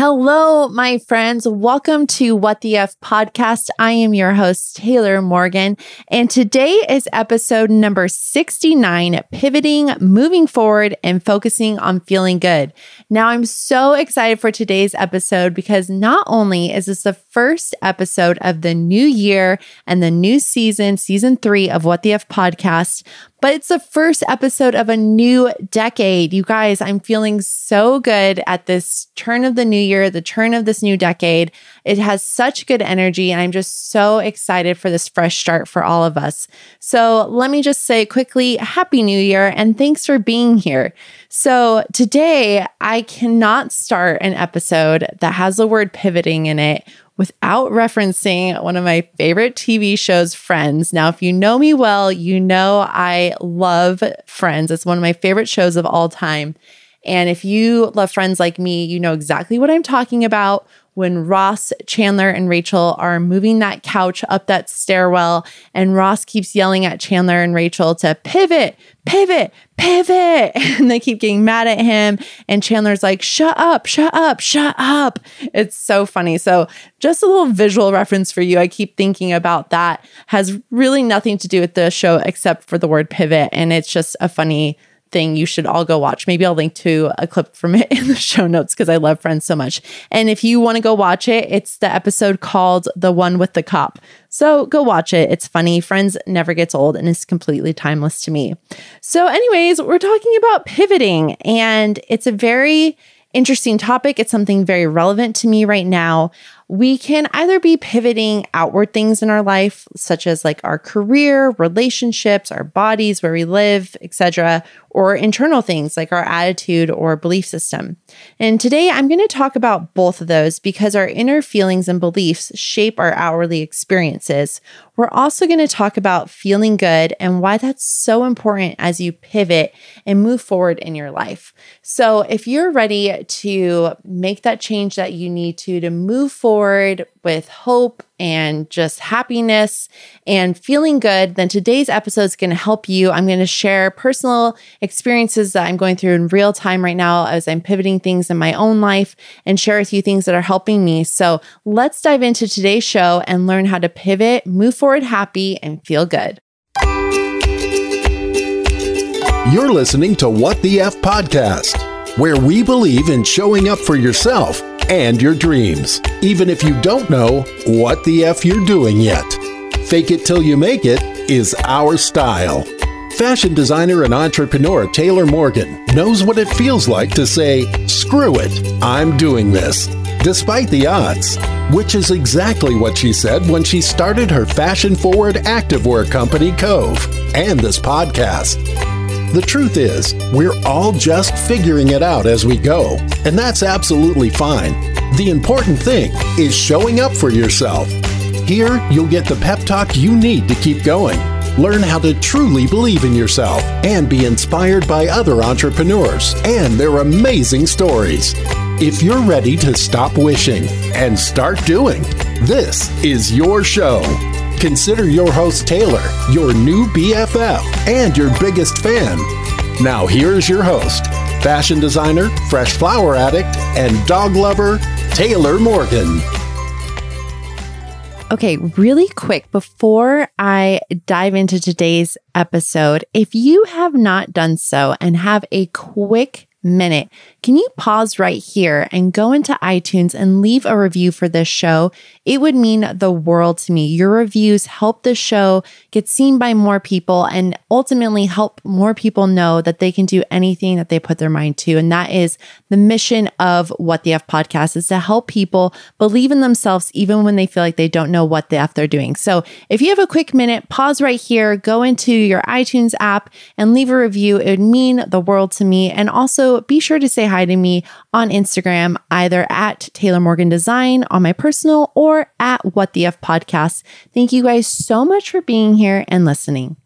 Hello, my friends. Welcome to What the F podcast. I am your host, Taylor Morgan, and today is episode number 69 Pivoting, Moving Forward, and Focusing on Feeling Good. Now, I'm so excited for today's episode because not only is this the first episode of the new year and the new season, season three of What the F podcast, but it's the first episode of a new decade. You guys, I'm feeling so good at this turn of the new year, the turn of this new decade. It has such good energy, and I'm just so excited for this fresh start for all of us. So, let me just say quickly Happy New Year and thanks for being here. So, today I cannot start an episode that has the word pivoting in it without referencing one of my favorite TV shows, Friends. Now, if you know me well, you know I love Friends. It's one of my favorite shows of all time. And if you love Friends like me, you know exactly what I'm talking about when Ross, Chandler, and Rachel are moving that couch up that stairwell, and Ross keeps yelling at Chandler and Rachel to pivot, pivot, pivot. And they keep getting mad at him. And Chandler's like, shut up, shut up, shut up. It's so funny. So, just a little visual reference for you. I keep thinking about that. Has really nothing to do with the show except for the word pivot. And it's just a funny thing you should all go watch. Maybe I'll link to a clip from it in the show notes because I love Friends so much. And if you want to go watch it, it's the episode called The One with the Cop. So go watch it. It's funny. Friends never gets old and is completely timeless to me. So, anyways, we're talking about pivoting, and it's a very interesting topic. It's something very relevant to me right now we can either be pivoting outward things in our life, such as like our career, relationships, our bodies, where we live, etc., or internal things like our attitude or belief system. And today I'm going to talk about both of those because our inner feelings and beliefs shape our outwardly experiences. We're also going to talk about feeling good and why that's so important as you pivot and move forward in your life. So, if you're ready to make that change that you need to to move forward with hope and just happiness and feeling good, then today's episode is going to help you. I'm going to share personal experiences that I'm going through in real time right now as I'm pivoting things in my own life and share with you things that are helping me. So let's dive into today's show and learn how to pivot, move forward happy, and feel good. You're listening to What the F Podcast, where we believe in showing up for yourself and your dreams, even if you don't know what the F you're doing yet. Fake it till you make it is our style. Fashion designer and entrepreneur Taylor Morgan knows what it feels like to say, screw it, I'm doing this, despite the odds, which is exactly what she said when she started her fashion forward activewear company, Cove, and this podcast. The truth is, we're all just figuring it out as we go, and that's absolutely fine. The important thing is showing up for yourself. Here, you'll get the pep talk you need to keep going. Learn how to truly believe in yourself and be inspired by other entrepreneurs and their amazing stories. If you're ready to stop wishing and start doing, this is your show. Consider your host Taylor your new BFF and your biggest fan. Now, here's your host, fashion designer, fresh flower addict, and dog lover, Taylor Morgan. Okay, really quick before I dive into today's episode, if you have not done so and have a quick minute, can you pause right here and go into iTunes and leave a review for this show? It would mean the world to me. Your reviews help the show get seen by more people and ultimately help more people know that they can do anything that they put their mind to. And that is the mission of What the F podcast is to help people believe in themselves even when they feel like they don't know what the F they're doing. So if you have a quick minute, pause right here, go into your iTunes app and leave a review. It would mean the world to me. And also be sure to say hi to me on Instagram, either at Taylor Morgan Design on my personal or at What the F Podcast. Thank you guys so much for being here and listening.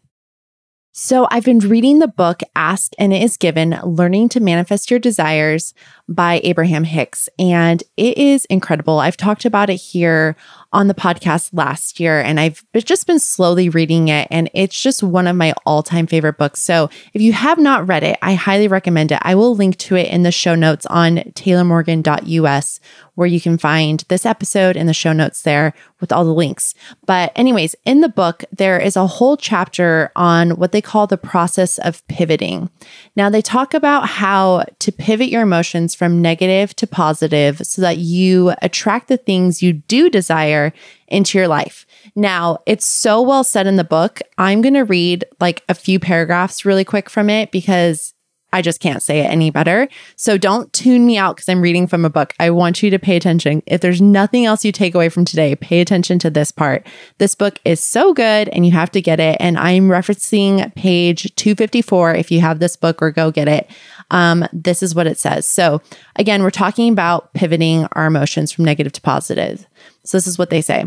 So, I've been reading the book Ask and It Is Given Learning to Manifest Your Desires by Abraham Hicks. And it is incredible. I've talked about it here on the podcast last year, and I've just been slowly reading it. And it's just one of my all time favorite books. So if you have not read it, I highly recommend it. I will link to it in the show notes on taylormorgan.us, where you can find this episode in the show notes there with all the links. But, anyways, in the book, there is a whole chapter on what they call the process of pivoting. Now, they talk about how to pivot your emotions from negative to positive so that you attract the things you do desire into your life. Now, it's so well said in the book. I'm going to read like a few paragraphs really quick from it because I just can't say it any better. So don't tune me out because I'm reading from a book. I want you to pay attention. If there's nothing else you take away from today, pay attention to this part. This book is so good and you have to get it. And I'm referencing page 254 if you have this book or go get it. Um, this is what it says. So again, we're talking about pivoting our emotions from negative to positive. So this is what they say.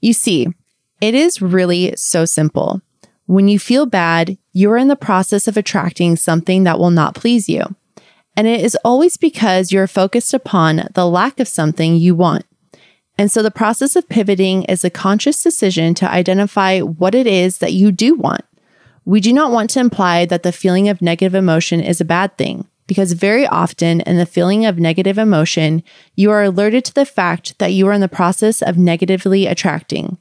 You see, it is really so simple. When you feel bad, you're in the process of attracting something that will not please you. And it is always because you're focused upon the lack of something you want. And so the process of pivoting is a conscious decision to identify what it is that you do want. We do not want to imply that the feeling of negative emotion is a bad thing, because very often in the feeling of negative emotion, you are alerted to the fact that you are in the process of negatively attracting.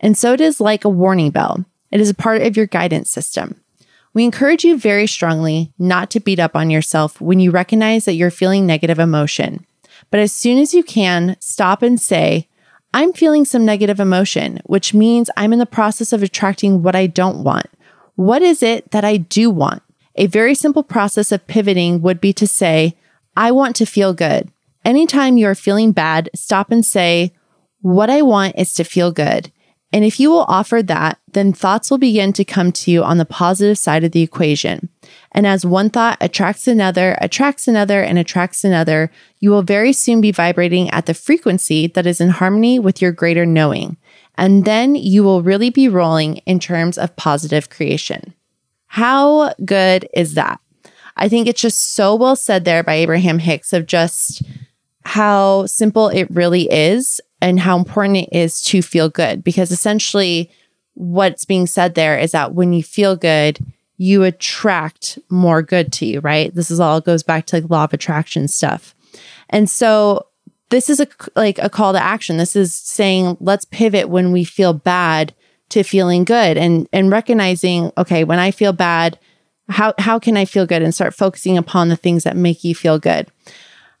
And so it is like a warning bell. It is a part of your guidance system. We encourage you very strongly not to beat up on yourself when you recognize that you're feeling negative emotion. But as soon as you can, stop and say, I'm feeling some negative emotion, which means I'm in the process of attracting what I don't want. What is it that I do want? A very simple process of pivoting would be to say, I want to feel good. Anytime you are feeling bad, stop and say, What I want is to feel good. And if you will offer that, then thoughts will begin to come to you on the positive side of the equation. And as one thought attracts another, attracts another, and attracts another, you will very soon be vibrating at the frequency that is in harmony with your greater knowing. And then you will really be rolling in terms of positive creation. How good is that? I think it's just so well said there by Abraham Hicks of just how simple it really is and how important it is to feel good because essentially what's being said there is that when you feel good you attract more good to you right this is all goes back to like law of attraction stuff and so this is a like a call to action this is saying let's pivot when we feel bad to feeling good and and recognizing okay when i feel bad how how can i feel good and start focusing upon the things that make you feel good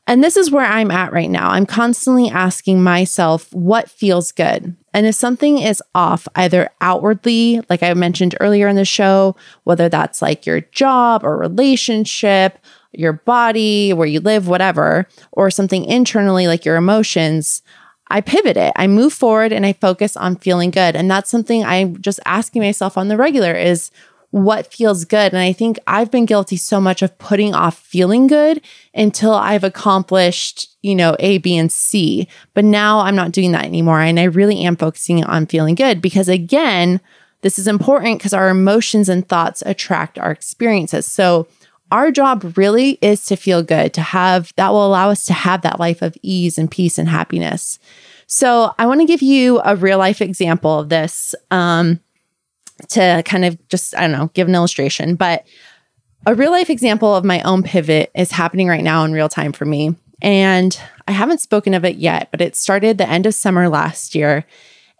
and this is where I'm at right now. I'm constantly asking myself what feels good. And if something is off, either outwardly, like I mentioned earlier in the show, whether that's like your job or relationship, your body, where you live, whatever, or something internally like your emotions, I pivot it. I move forward and I focus on feeling good. And that's something I'm just asking myself on the regular is what feels good. And I think I've been guilty so much of putting off feeling good until I've accomplished, you know, A, B, and C. But now I'm not doing that anymore. And I really am focusing on feeling good because, again, this is important because our emotions and thoughts attract our experiences. So, our job really is to feel good, to have that will allow us to have that life of ease and peace and happiness. So, I want to give you a real life example of this. Um, to kind of just, I don't know, give an illustration. But a real life example of my own pivot is happening right now in real time for me. And I haven't spoken of it yet, but it started the end of summer last year.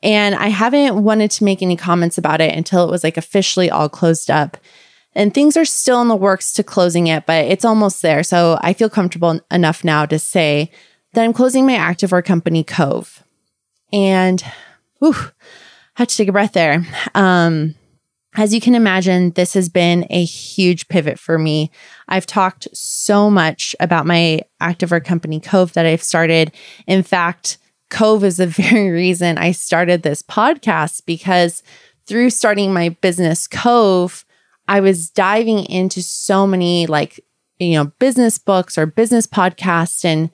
And I haven't wanted to make any comments about it until it was like officially all closed up. And things are still in the works to closing it, but it's almost there. So I feel comfortable enough now to say that I'm closing my activewear company, Cove. And whew, I had to take a breath there. Um, as you can imagine, this has been a huge pivot for me. I've talked so much about my activewear company, Cove, that I've started. In fact, Cove is the very reason I started this podcast because through starting my business, Cove, I was diving into so many like, you know, business books or business podcasts and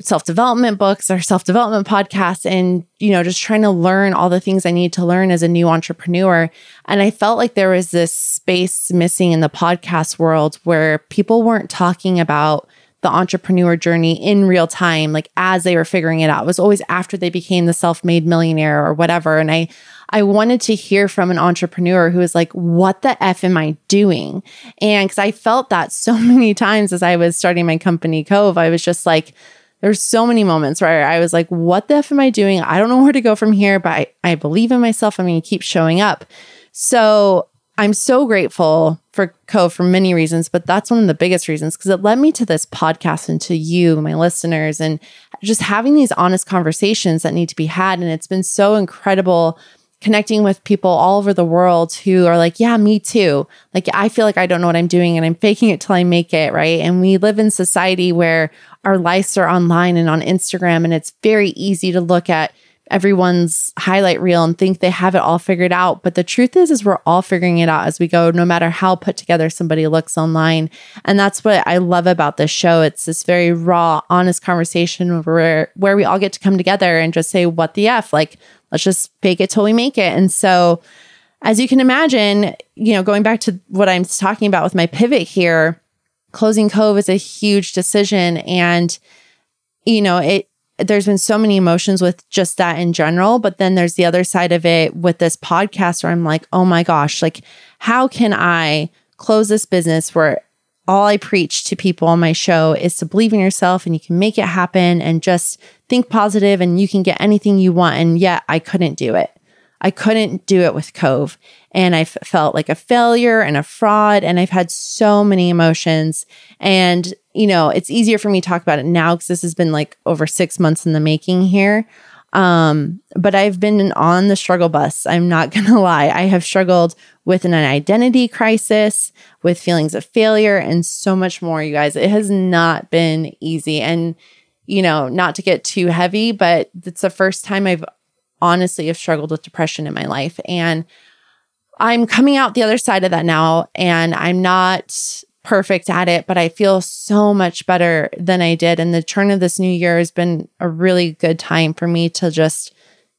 self development books or self development podcasts and, you know, just trying to learn all the things I need to learn as a new entrepreneur. And I felt like there was this space missing in the podcast world where people weren't talking about the entrepreneur journey in real time, like as they were figuring it out. It was always after they became the self-made millionaire or whatever. And I I wanted to hear from an entrepreneur who was like, what the F am I doing? And because I felt that so many times as I was starting my company Cove, I was just like, there's so many moments where I was like, what the F am I doing? I don't know where to go from here, but I, I believe in myself. I'm going to keep showing up. So I'm so grateful for Cove for many reasons, but that's one of the biggest reasons because it led me to this podcast and to you, my listeners, and just having these honest conversations that need to be had. And it's been so incredible connecting with people all over the world who are like, yeah, me too. Like, I feel like I don't know what I'm doing and I'm faking it till I make it. Right. And we live in society where our lives are online and on Instagram, and it's very easy to look at everyone's highlight reel and think they have it all figured out. But the truth is is we're all figuring it out as we go no matter how put together somebody looks online. And that's what i love about this show. It's this very raw honest conversation where where we all get to come together and just say what the f? Like let's just fake it till we make it. And so as you can imagine you know going back to what i'm talking about with my pivot here closing cove is a huge decision. And you know it there's been so many emotions with just that in general. But then there's the other side of it with this podcast where I'm like, oh my gosh, like, how can I close this business where all I preach to people on my show is to believe in yourself and you can make it happen and just think positive and you can get anything you want. And yet I couldn't do it. I couldn't do it with Cove. And I felt like a failure and a fraud. And I've had so many emotions. And, you know, it's easier for me to talk about it now because this has been like over six months in the making here. Um, but I've been on the struggle bus. I'm not going to lie. I have struggled with an identity crisis, with feelings of failure, and so much more, you guys. It has not been easy. And, you know, not to get too heavy, but it's the first time I've honestly have struggled with depression in my life. And I'm coming out the other side of that now, and I'm not perfect at it, but I feel so much better than I did. And the turn of this new year has been a really good time for me to just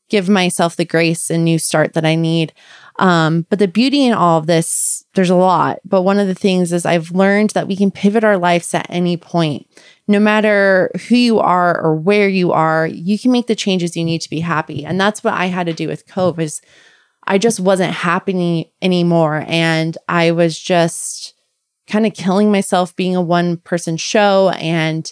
give myself the grace and new start that I need. Um, but the beauty in all of this, there's a lot. But one of the things is I've learned that we can pivot our lives at any point. No matter who you are or where you are, you can make the changes you need to be happy. And that's what I had to do with Cove is I just wasn't happy anymore. And I was just kind of killing myself being a one person show. And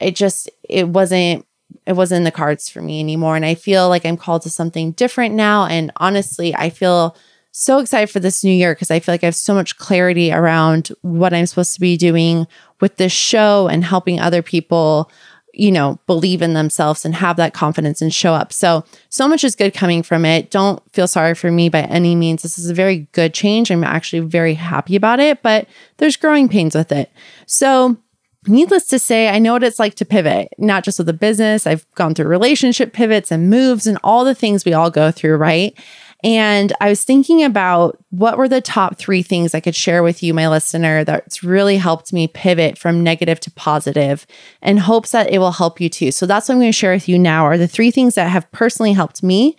it just, it wasn't it wasn't in the cards for me anymore. And I feel like I'm called to something different now. And honestly, I feel so excited for this new year because I feel like I have so much clarity around what I'm supposed to be doing with this show and helping other people, you know, believe in themselves and have that confidence and show up. So, so much is good coming from it. Don't feel sorry for me by any means. This is a very good change. I'm actually very happy about it, but there's growing pains with it. So, Needless to say, I know what it's like to pivot, not just with a business. I've gone through relationship pivots and moves and all the things we all go through, right? And I was thinking about what were the top three things I could share with you, my listener, that's really helped me pivot from negative to positive in hopes that it will help you too. So that's what I'm going to share with you now are the three things that have personally helped me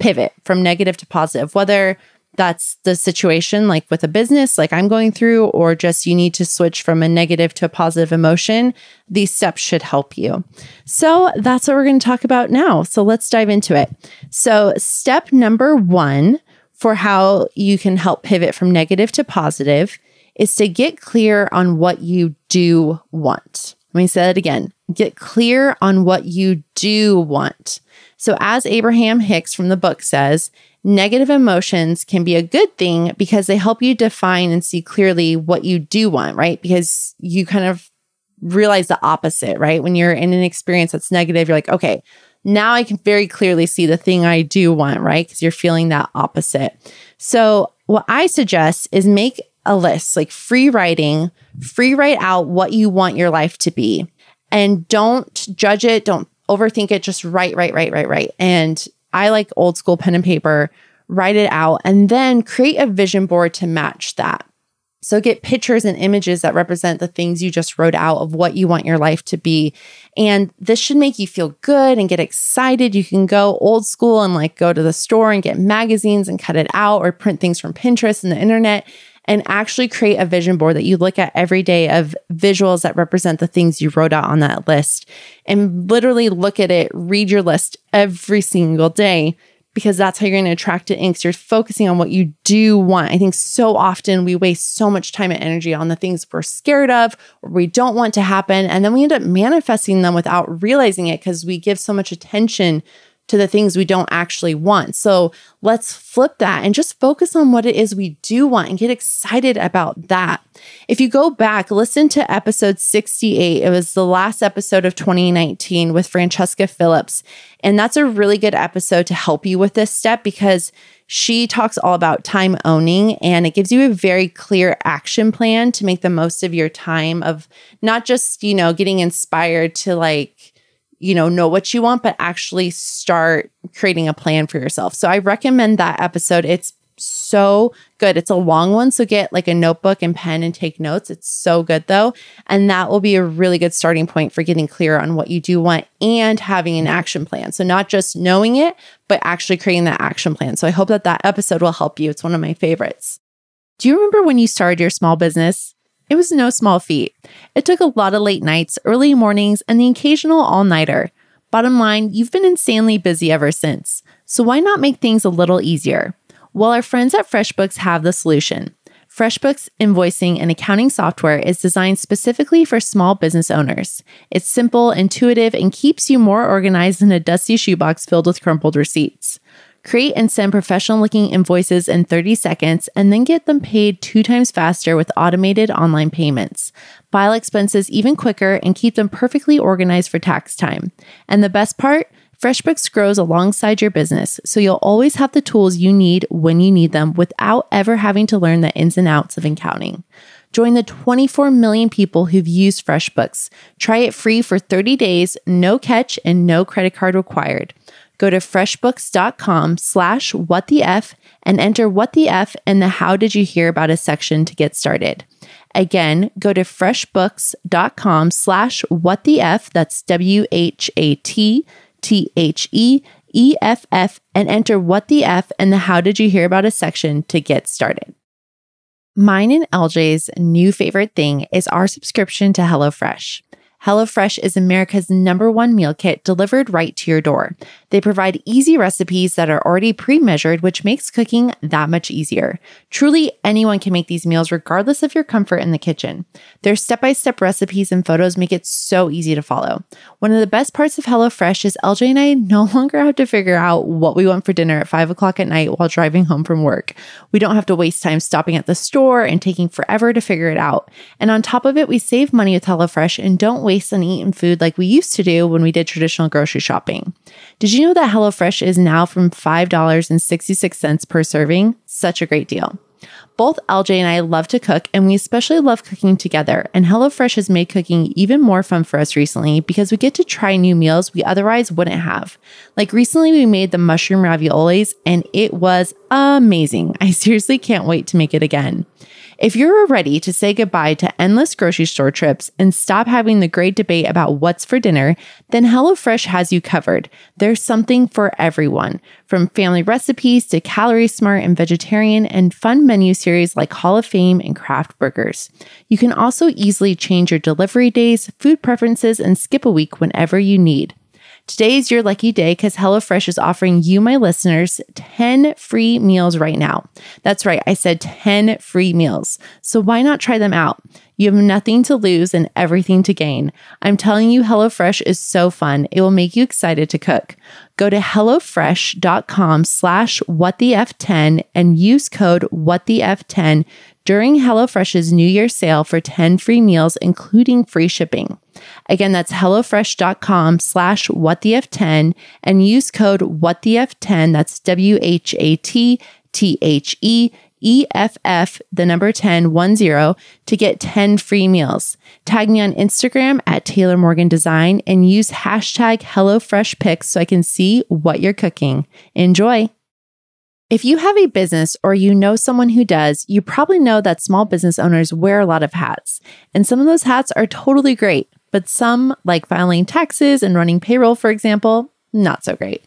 pivot from negative to positive, whether that's the situation, like with a business, like I'm going through, or just you need to switch from a negative to a positive emotion, these steps should help you. So that's what we're going to talk about now. So let's dive into it. So, step number one for how you can help pivot from negative to positive is to get clear on what you do want. Let me say that again get clear on what you do want. So, as Abraham Hicks from the book says, Negative emotions can be a good thing because they help you define and see clearly what you do want, right? Because you kind of realize the opposite, right? When you're in an experience that's negative, you're like, okay, now I can very clearly see the thing I do want, right? Because you're feeling that opposite. So, what I suggest is make a list, like free writing, free write out what you want your life to be. And don't judge it, don't overthink it, just write, write, write, write, write. And I like old school pen and paper, write it out, and then create a vision board to match that. So get pictures and images that represent the things you just wrote out of what you want your life to be. And this should make you feel good and get excited. You can go old school and like go to the store and get magazines and cut it out or print things from Pinterest and the internet and actually create a vision board that you look at every day of visuals that represent the things you wrote out on that list and literally look at it, read your list every single day because that's how you're going to attract it in you're focusing on what you do want. I think so often we waste so much time and energy on the things we're scared of or we don't want to happen. And then we end up manifesting them without realizing it because we give so much attention to the things we don't actually want. So let's flip that and just focus on what it is we do want and get excited about that. If you go back, listen to episode 68. It was the last episode of 2019 with Francesca Philips. And that's a really good episode to help you with this step because she talks all about time owning and it gives you a very clear action plan to make the most of your time of not just, you know, getting inspired to like you know, know what you want, but actually start creating a plan for yourself. So I recommend that episode. It's so good. It's a long one. So get like a notebook and pen and take notes. It's so good though. And that will be a really good starting point for getting clear on what you do want and having an action plan. So not just knowing it, but actually creating that action plan. So I hope that that episode will help you. It's one of my favorites. Do you remember when you started your small business? It was no small feat. It took a lot of late nights, early mornings, and the occasional all nighter. Bottom line, you've been insanely busy ever since. So why not make things a little easier? Well, our friends at FreshBooks have the solution. FreshBooks invoicing and accounting software is designed specifically for small business owners. It's simple, intuitive, and keeps you more organized than a dusty shoebox filled with crumpled receipts. Create and send professional looking invoices in 30 seconds and then get them paid two times faster with automated online payments. File expenses even quicker and keep them perfectly organized for tax time. And the best part? FreshBooks grows alongside your business, so you'll always have the tools you need when you need them without ever having to learn the ins and outs of accounting. Join the 24 million people who've used FreshBooks. Try it free for 30 days, no catch, and no credit card required. Go to freshbooks.com slash what the F and enter what the F in the how did you hear about us section to get started. Again, go to freshbooks.com slash what the F, that's W H A T T H E E F F, and enter what the F in the how did you hear about us section to get started. Mine and LJ's new favorite thing is our subscription to HelloFresh. HelloFresh is America's number one meal kit delivered right to your door. They provide easy recipes that are already pre measured, which makes cooking that much easier. Truly, anyone can make these meals regardless of your comfort in the kitchen. Their step by step recipes and photos make it so easy to follow. One of the best parts of HelloFresh is LJ and I no longer have to figure out what we want for dinner at five o'clock at night while driving home from work. We don't have to waste time stopping at the store and taking forever to figure it out. And on top of it, we save money with HelloFresh and don't waste on eating food like we used to do when we did traditional grocery shopping. Did you know that HelloFresh is now from $5.66 per serving? Such a great deal. Both LJ and I love to cook, and we especially love cooking together. And HelloFresh has made cooking even more fun for us recently because we get to try new meals we otherwise wouldn't have. Like recently, we made the mushroom raviolis, and it was amazing. I seriously can't wait to make it again. If you're ready to say goodbye to endless grocery store trips and stop having the great debate about what's for dinner, then HelloFresh has you covered. There's something for everyone, from family recipes to calorie smart and vegetarian and fun menu series like Hall of Fame and craft burgers. You can also easily change your delivery days, food preferences, and skip a week whenever you need. Today is your lucky day because HelloFresh is offering you, my listeners, 10 free meals right now. That's right, I said 10 free meals. So why not try them out? You have nothing to lose and everything to gain. I'm telling you, HelloFresh is so fun. It will make you excited to cook. Go to HelloFresh.com slash WhatTheF10 and use code WhatTheF10 during HelloFresh's New Year sale for 10 free meals, including free shipping. Again, that's HelloFresh.com slash WhatTheF10 and use code WhatTheF10, that's W-H-A-T-T-H-E EFF, the number 10, 10, to get 10 free meals. Tag me on Instagram at Taylor Morgan Design and use hashtag HelloFreshPics so I can see what you're cooking. Enjoy. If you have a business or you know someone who does, you probably know that small business owners wear a lot of hats. And some of those hats are totally great, but some, like filing taxes and running payroll, for example, not so great.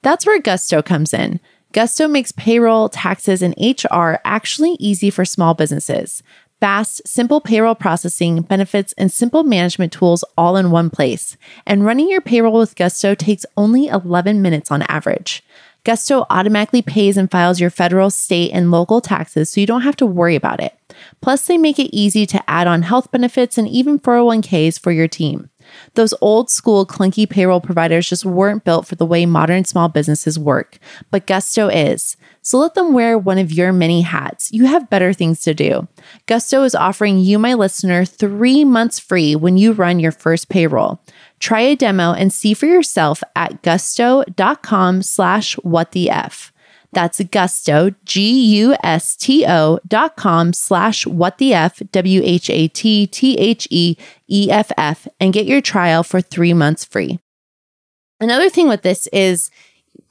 That's where Gusto comes in. Gusto makes payroll, taxes, and HR actually easy for small businesses. Fast, simple payroll processing, benefits, and simple management tools all in one place. And running your payroll with Gusto takes only 11 minutes on average. Gusto automatically pays and files your federal, state, and local taxes so you don't have to worry about it. Plus, they make it easy to add on health benefits and even 401ks for your team. Those old school clunky payroll providers just weren't built for the way modern small businesses work, but Gusto is. So let them wear one of your many hats. You have better things to do. Gusto is offering you, my listener, three months free when you run your first payroll. Try a demo and see for yourself at gusto.com slash what the F. That's gusto, G-U-S-T-O dot com slash what the F, W-H-A-T-T-H-E-E-F-F, and get your trial for three months free. Another thing with this is,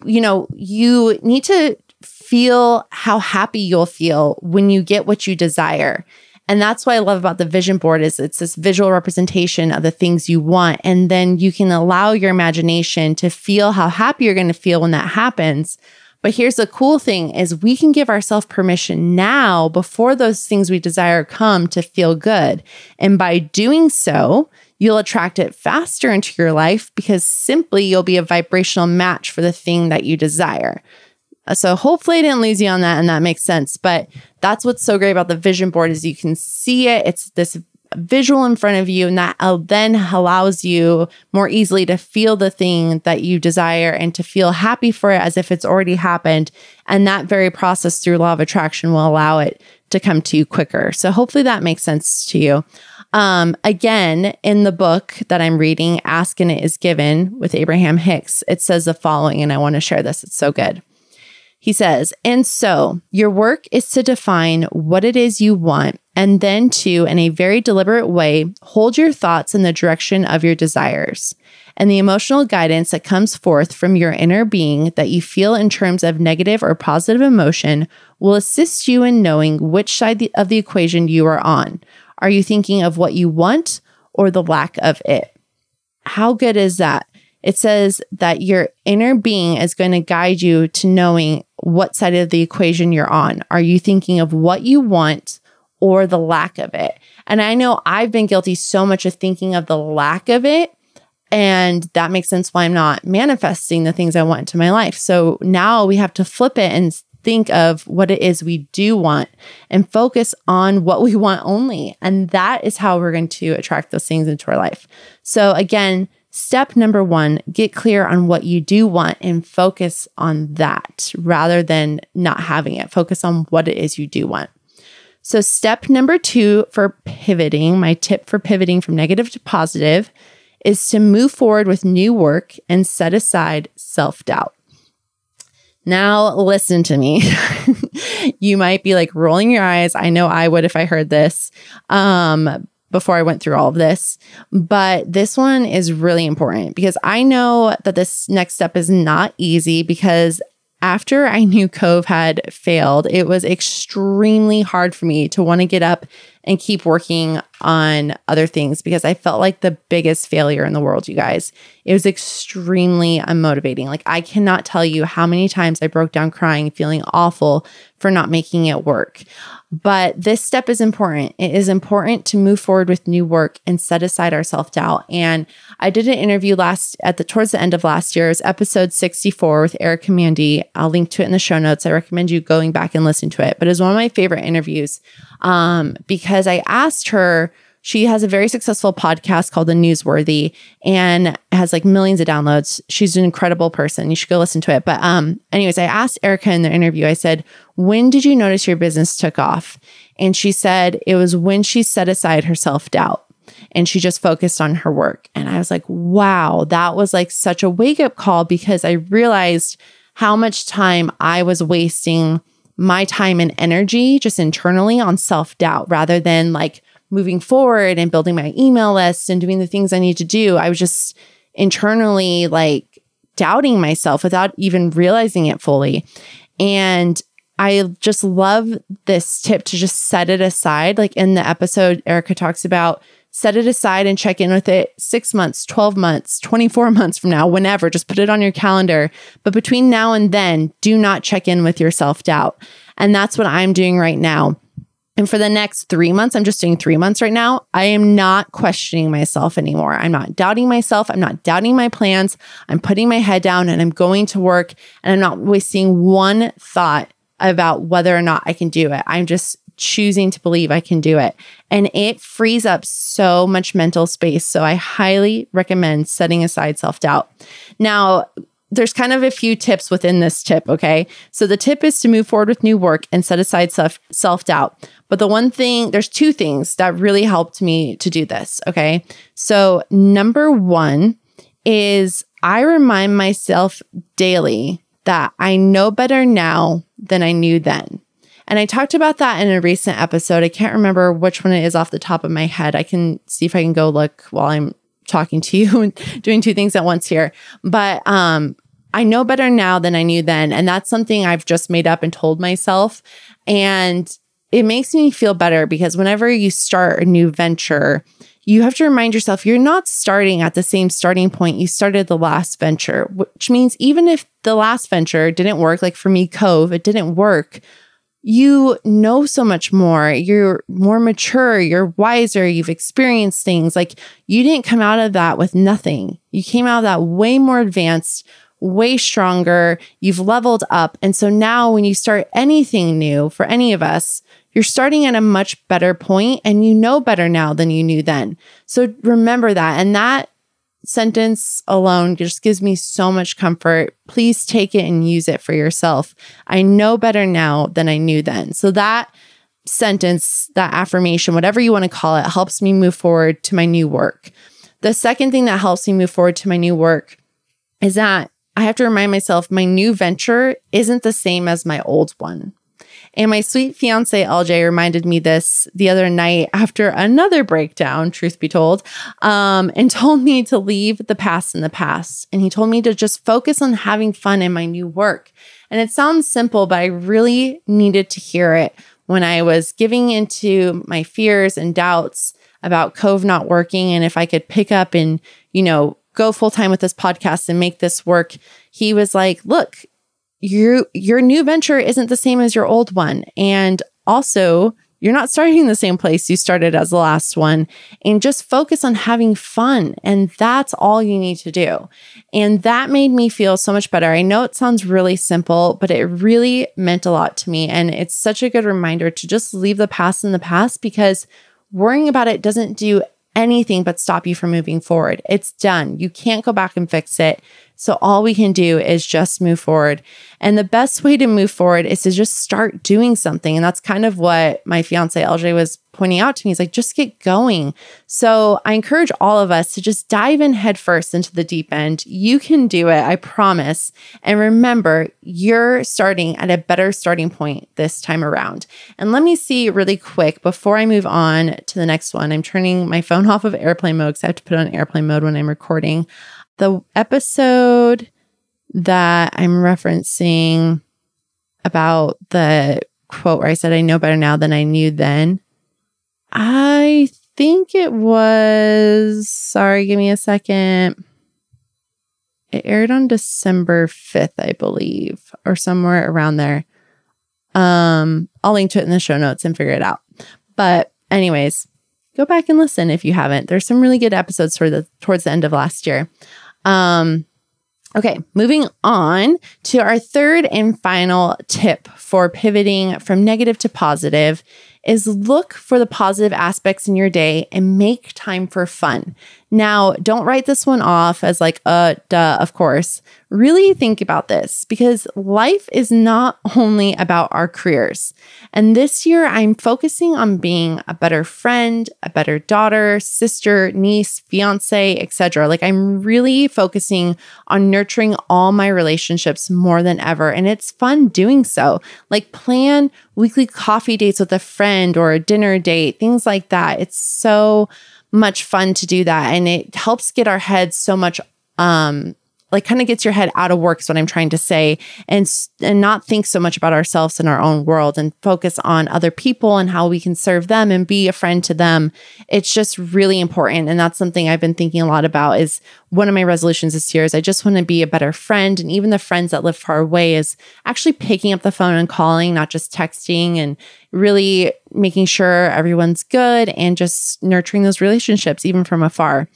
you know, you need to feel how happy you'll feel when you get what you desire. And that's what I love about the vision board is it's this visual representation of the things you want. And then you can allow your imagination to feel how happy you're going to feel when that happens but here's the cool thing is we can give ourselves permission now before those things we desire come to feel good. And by doing so, you'll attract it faster into your life because simply you'll be a vibrational match for the thing that you desire. So hopefully I didn't lose you on that and that makes sense. But that's what's so great about the vision board is you can see it. It's this visual in front of you, and that then allows you more easily to feel the thing that you desire and to feel happy for it as if it's already happened. And that very process through law of attraction will allow it to come to you quicker. So hopefully that makes sense to you. Um, again, in the book that I'm reading, Ask and It Is Given with Abraham Hicks, it says the following, and I want to share this. It's so good. He says, and so your work is to define what it is you want and then to, in a very deliberate way, hold your thoughts in the direction of your desires. And the emotional guidance that comes forth from your inner being that you feel in terms of negative or positive emotion will assist you in knowing which side of the equation you are on. Are you thinking of what you want or the lack of it? How good is that? It says that your inner being is going to guide you to knowing what side of the equation you're on. Are you thinking of what you want or the lack of it. And I know I've been guilty so much of thinking of the lack of it. And that makes sense why I'm not manifesting the things I want into my life. So now we have to flip it and think of what it is we do want and focus on what we want only. And that is how we're going to attract those things into our life. So, again, step number one get clear on what you do want and focus on that rather than not having it. Focus on what it is you do want. So, step number two for pivoting, my tip for pivoting from negative to positive is to move forward with new work and set aside self doubt. Now, listen to me. you might be like rolling your eyes. I know I would if I heard this um, before I went through all of this. But this one is really important because I know that this next step is not easy because after I knew Cove had failed, it was extremely hard for me to want to get up and keep working on other things because I felt like the biggest failure in the world, you guys. It was extremely unmotivating. Like, I cannot tell you how many times I broke down crying, feeling awful for not making it work. But this step is important. It is important to move forward with new work and set aside our self doubt. And I did an interview last at the towards the end of last year's episode 64 with Erica Mandy. I'll link to it in the show notes. I recommend you going back and listen to it. But it's one of my favorite interviews um, because I asked her she has a very successful podcast called The Newsworthy and has like millions of downloads. She's an incredible person. You should go listen to it. But um, anyways, I asked Erica in the interview, I said, when did you notice your business took off? And she said it was when she set aside her self-doubt and she just focused on her work. And I was like, wow, that was like such a wake-up call because I realized how much time I was wasting my time and energy just internally on self-doubt rather than like moving forward and building my email list and doing the things I need to do, I was just internally like doubting myself without even realizing it fully. And I just love this tip to just set it aside. Like in the episode, Erica talks about set it aside and check in with it six months, 12 months, 24 months from now, whenever. Just put it on your calendar. But between now and then, do not check in with your self doubt. And that's what I'm doing right now. And for the next three months, I'm just doing three months right now. I am not questioning myself anymore. I'm not doubting myself. I'm not doubting my plans. I'm putting my head down and I'm going to work and I'm not wasting one thought about whether or not I can do it. I'm just choosing to believe I can do it. And it frees up so much mental space. So I highly recommend setting aside self doubt. Now, there's kind of a few tips within this tip, okay? So the tip is to move forward with new work and set aside self self-doubt. But the one thing, there's two things that really helped me to do this, okay? So number 1 is I remind myself daily that I know better now than I knew then. And I talked about that in a recent episode. I can't remember which one it is off the top of my head. I can see if I can go look while I'm talking to you and doing two things at once here. But um, I know better now than I knew then. And that's something I've just made up and told myself. And it makes me feel better because whenever you start a new venture, you have to remind yourself you're not starting at the same starting point you started the last venture, which means even if the last venture didn't work, like for me, Cove, it didn't work you know so much more. You're more mature, you're wiser, you've experienced things. Like you didn't come out of that with nothing. You came out of that way more advanced, way stronger. You've leveled up. And so now when you start anything new for any of us, you're starting at a much better point and you know better now than you knew then. So remember that. And that sentence alone just gives me so much comfort. Please take it and use it for yourself. I know better now than I knew then. So that sentence, that affirmation, whatever you want to call it, helps me move forward to my new work. The second thing that helps me move forward to my new work is that I have to remind myself my new venture isn't the same as my old one. And my sweet fiance LJ reminded me this the other night after another breakdown, truth be told, um, and told me to leave the past in the past. And he told me to just focus on having fun in my new work. And it sounds simple, but I really needed to hear it when I was giving into my fears and doubts about Cove not working and if I could pick up and, you know, go full time with this podcast and make this work. He was like, look, your your new venture isn't the same as your old one. And also you're not starting the same place you started as the last one. And just focus on having fun. And that's all you need to do. And that made me feel so much better. I know it sounds really simple but it really meant a lot to me. And it's such a good reminder to just leave the past in the past because worrying about it doesn't do anything but stop you from moving forward it's done you can't go back and fix it so all we can do is just move forward. And the best way to move forward is to just start doing something. And that's kind of what my fiance LJ was pointing out to me. He's like, just get going. So I encourage all of us to just dive in headfirst into the deep end. You can do it, I promise. And remember, you're starting at a better starting point this time around. And let me see really quick before I move on to the next one. I'm turning my phone off of airplane mode because I have to put on airplane mode when I'm recording. The episode that I'm referencing about the quote where I said, I know better now than I knew then. I think it was, sorry, give me a second. It aired on December 5th, I believe, or somewhere around there. Um, I'll link to it in the show notes and figure it out. But, anyways, go back and listen if you haven't. There's some really good episodes toward the towards the end of last year. Um, okay, moving on to our third and final tip for pivoting from negative to positive is look for the positive aspects in your day and make time for fun. Now, don't write this one off as like, uh, duh, of course. Really think about this because life is not only about our careers. And this year, I'm focusing on being a better friend, a better daughter, sister, niece, fiance, etc. Like I'm really focusing on nurturing all my relationships more than ever. And it's fun doing so. Like plan weekly coffee dates with a friend or a dinner date, things like that. It's so much fun to do that and it helps get our heads so much um like kind of gets your head out of work is what I'm trying to say and and not think so much about ourselves and our own world and focus on other people and how we can serve them and be a friend to them. It's just really important and that's something I've been thinking a lot about is one of my resolutions this year is I just want to be a better friend and even the friends that live far away is actually picking up the phone and calling, not just texting and really making sure everyone's good and just nurturing those relationships even from afar.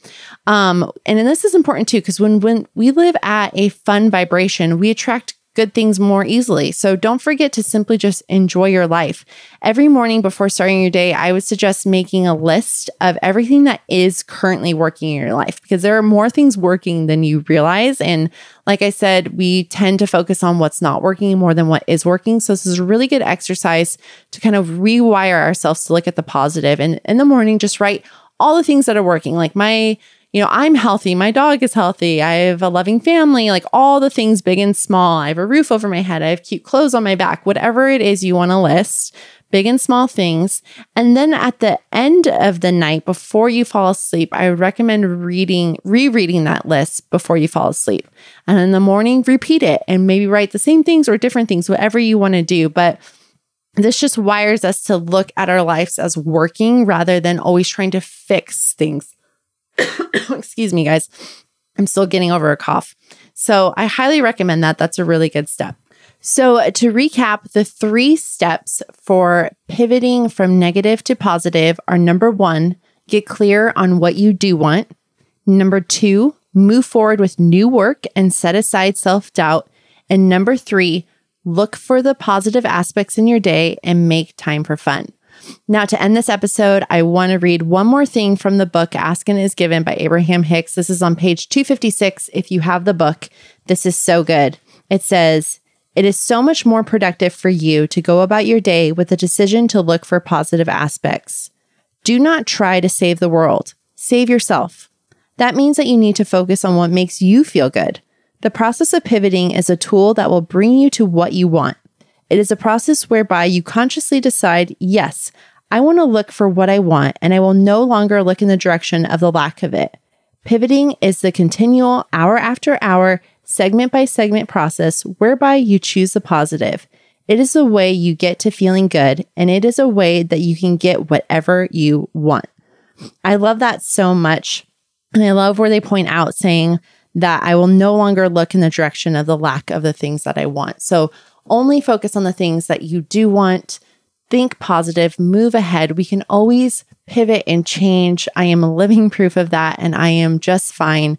Um, and, and this is important too because when when we live at a fun vibration, we attract good things more easily. So don't forget to simply just enjoy your life. Every morning before starting your day, I would suggest making a list of everything that is currently working in your life because there are more things working than you realize. And like I said, we tend to focus on what's not working more than what is working. So this is a really good exercise to kind of rewire ourselves to look at the positive. And in the morning, just write all the things that are working. Like my you know, I'm healthy, my dog is healthy, I have a loving family, like all the things big and small. I have a roof over my head, I have cute clothes on my back, whatever it is you want to list, big and small things. And then at the end of the night, before you fall asleep, I recommend reading, rereading that list before you fall asleep. And in the morning, repeat it and maybe write the same things or different things, whatever you want to do. But this just wires us to look at our lives as working rather than always trying to fix things Excuse me, guys. I'm still getting over a cough. So I highly recommend that. That's a really good step. So, to recap, the three steps for pivoting from negative to positive are number one, get clear on what you do want. Number two, move forward with new work and set aside self doubt. And number three, look for the positive aspects in your day and make time for fun. Now, to end this episode, I want to read one more thing from the book Ask and Is Given by Abraham Hicks. This is on page 256. If you have the book, this is so good. It says, It is so much more productive for you to go about your day with a decision to look for positive aspects. Do not try to save the world, save yourself. That means that you need to focus on what makes you feel good. The process of pivoting is a tool that will bring you to what you want. It is a process whereby you consciously decide, yes, I want to look for what I want, and I will no longer look in the direction of the lack of it. Pivoting is the continual hour after hour, segment by segment process whereby you choose the positive. It is a way you get to feeling good, and it is a way that you can get whatever you want. I love that so much. And I love where they point out saying that I will no longer look in the direction of the lack of the things that I want. So only focus on the things that you do want. Think positive, move ahead. We can always pivot and change. I am living proof of that, and I am just fine.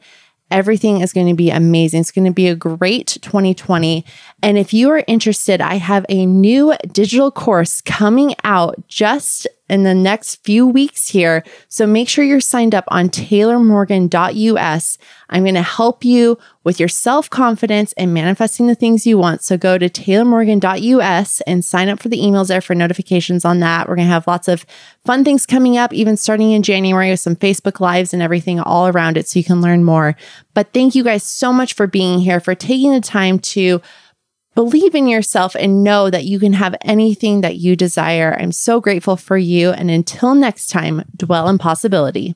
Everything is going to be amazing. It's going to be a great 2020. And if you are interested, I have a new digital course coming out just in the next few weeks here. So make sure you're signed up on taylormorgan.us. I'm going to help you with your self confidence and manifesting the things you want. So go to taylormorgan.us and sign up for the emails there for notifications on that. We're going to have lots of fun things coming up, even starting in January with some Facebook Lives and everything all around it so you can learn more. But thank you guys so much for being here, for taking the time to Believe in yourself and know that you can have anything that you desire. I'm so grateful for you. And until next time, dwell in possibility.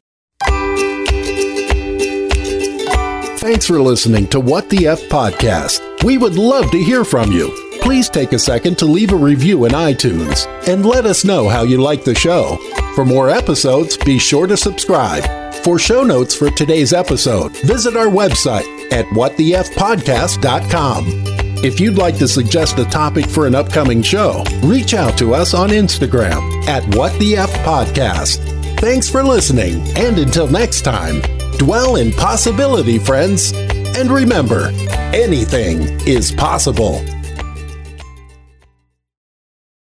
Thanks for listening to What the F podcast. We would love to hear from you. Please take a second to leave a review in iTunes and let us know how you like the show. For more episodes, be sure to subscribe. For show notes for today's episode, visit our website at whatthefpodcast.com. If you'd like to suggest a topic for an upcoming show, reach out to us on Instagram at What the F Podcast. Thanks for listening, and until next time, dwell in possibility, friends. And remember, anything is possible.